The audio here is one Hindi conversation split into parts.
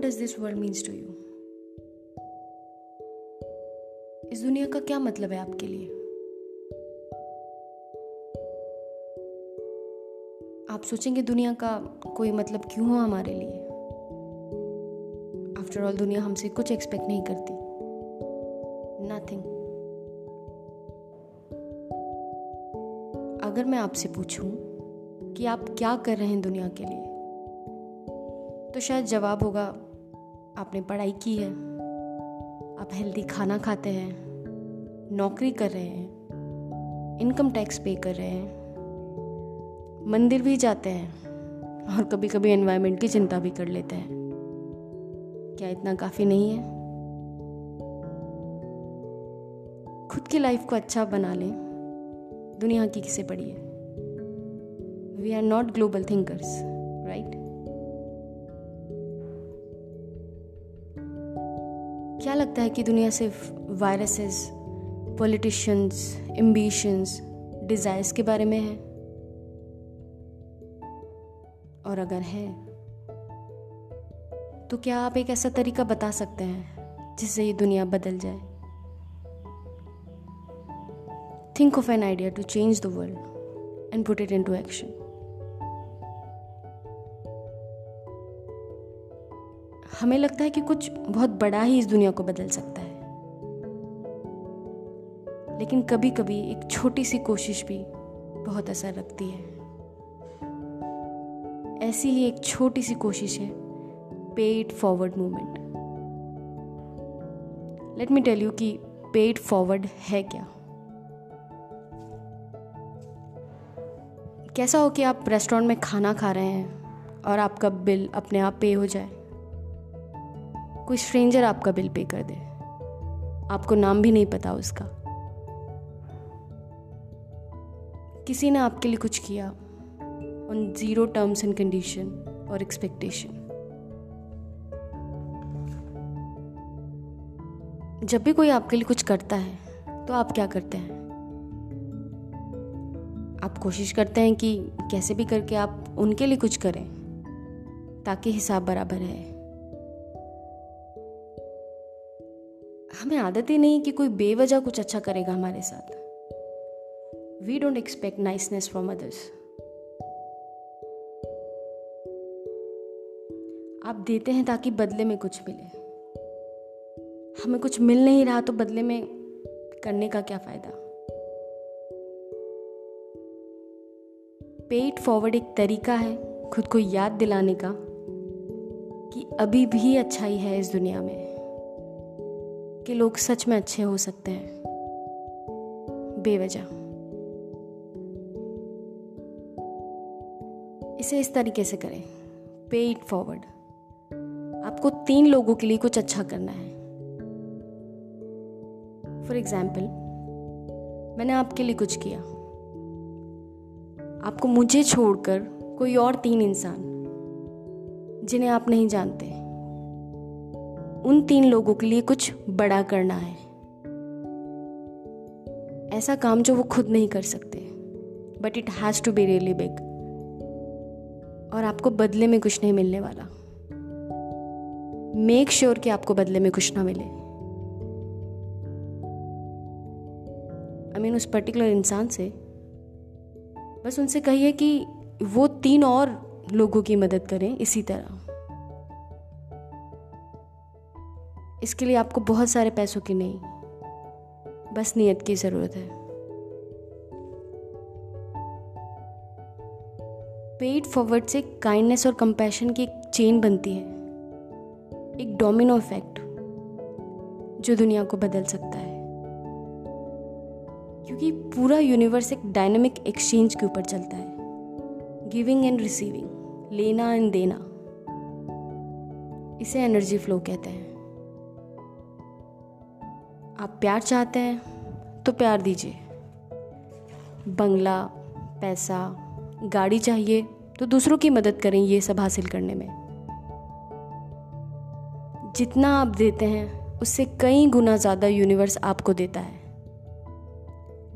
Does this world means to you इस दुनिया का क्या मतलब है आपके लिए? आप सोचेंगे दुनिया का कोई मतलब क्यों हो हमारे लिए? आफ्टर ऑल दुनिया हमसे कुछ एक्सपेक्ट नहीं करती. नथिंग अगर मैं आपसे पूछूँ कि आप क्या कर रहे हैं दुनिया के लिए तो शायद जवाब होगा आपने पढ़ाई की है। आप हेल्दी खाना खाते हैं, नौकरी कर रहे हैं इनकम टैक्स पे कर रहे हैं, मंदिर भी जाते हैं और कभी कभी एनवायरनमेंट की चिंता भी कर लेते हैं। क्या इतना काफ़ी नहीं है? खुद की लाइफ को अच्छा बना लें। दुनिया की किसे पढ़िए we are not global thinkers right क्या लगता है कि दुनिया सिर्फ़ वायरसेस पॉलिटिशियंस एम्बिशंस डिज़ायर्स के बारे में है? और अगर है तो क्या आप एक ऐसा तरीका बता सकते हैं जिससे ये दुनिया बदल जाए? Think of an idea to change the world and put it into action हमें लगता है कि कुछ बहुत बड़ा ही इस दुनिया को बदल सकता है। लेकिन कभी कभी एक छोटी सी कोशिश भी बहुत असर रखती है। ऐसी ही एक छोटी सी कोशिश है paid forward movement let me tell you कि पेड फॉरवर्ड है क्या? कैसा हो कि आप रेस्टोरेंट में खाना खा रहे हैं और आपका बिल अपने आप पे हो जाए? कोई स्ट्रेंजर आपका बिल पे कर दे। आपको नाम भी नहीं पता उसका। किसी ने आपके लिए कुछ किया on zero terms and condition और एक्सपेक्टेशन जब भी कोई आपके लिए कुछ करता है तो आप क्या करते हैं? आप कोशिश करते हैं कि कैसे भी करके आप उनके लिए कुछ करें, ताकि हिसाब बराबर है। हमें आदत ही नहीं कि कोई बेवजह कुछ अच्छा करेगा हमारे साथ। We don't expect niceness from others आप देते हैं ताकि बदले में कुछ मिले। हमें कुछ मिल नहीं रहा तो बदले में करने का क्या फ़ायदा? पेट फॉरवर्ड एक तरीका है खुद को याद दिलाने का कि अभी भी अच्छाई है इस दुनिया में। कि लोग सच में अच्छे हो सकते हैं। बेवजह। इसे इस तरीके से करें। पे इट फॉरवर्ड आपको तीन लोगों के लिए कुछ अच्छा करना है। फॉर एग्ज़ाम्पल मैंने आपके लिए कुछ किया। आपको मुझे छोड़कर कोई और तीन इंसान, जिन्हें आप नहीं जानते उन तीन लोगों के लिए कुछ बड़ा करना है। ऐसा काम जो वो खुद नहीं कर सकते। But it has to be really big और आपको बदले में कुछ नहीं मिलने वाला। मेक श्योर sure कि आपको बदले में कुछ ना मिले। आई I मीन mean, उस पर्टिकुलर इंसान से। बस उनसे कहिए कि वो तीन और लोगों की मदद करें इसी तरह। इसके लिए आपको बहुत सारे पैसों की नहीं, बस नियत की ज़रूरत है। पेड फॉरवर्ड से काइंडनेस और कंपैशन की एक चेन बनती है। एक डोमिनो इफ़ेक्ट जो दुनिया को बदल सकता है। क्योंकि पूरा यूनिवर्स एक डायनेमिक एक्सचेंज के ऊपर चलता है। गिविंग एंड रिसीविंग लेना एंड देना। इसे एनर्जी फ्लो कहते हैं। आप प्यार चाहते हैं तो प्यार दीजिए। बंगला, पैसा, गाड़ी चाहिए तो दूसरों की मदद करें ये सब हासिल करने में। जितना आप देते हैं, उससे कई गुना ज़्यादा यूनिवर्स आपको देता है।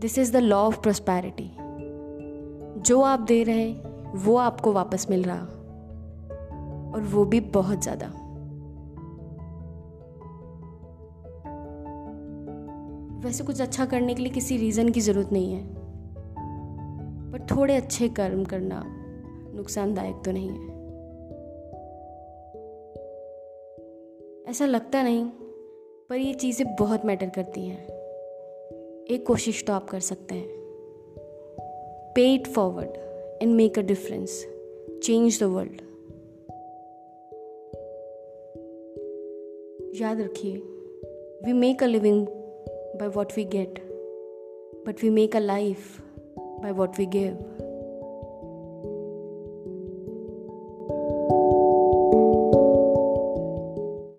This is the law of prosperity जो आप दे रहे हैं, वो आपको वापस मिल रहा। और वो भी बहुत ज़्यादा। वैसे कुछ अच्छा करने के लिए किसी रीज़न की ज़रूरत नहीं है। पर थोड़े अच्छे कर्म करना नुकसानदायक तो नहीं है। ऐसा लगता नहीं, पर ये चीज़ें बहुत मैटर करती हैं। एक कोशिश तो आप कर सकते हैं। Pay it forward and make a difference change the world याद रखिए we make a living by what we get, but we make a life by what we give.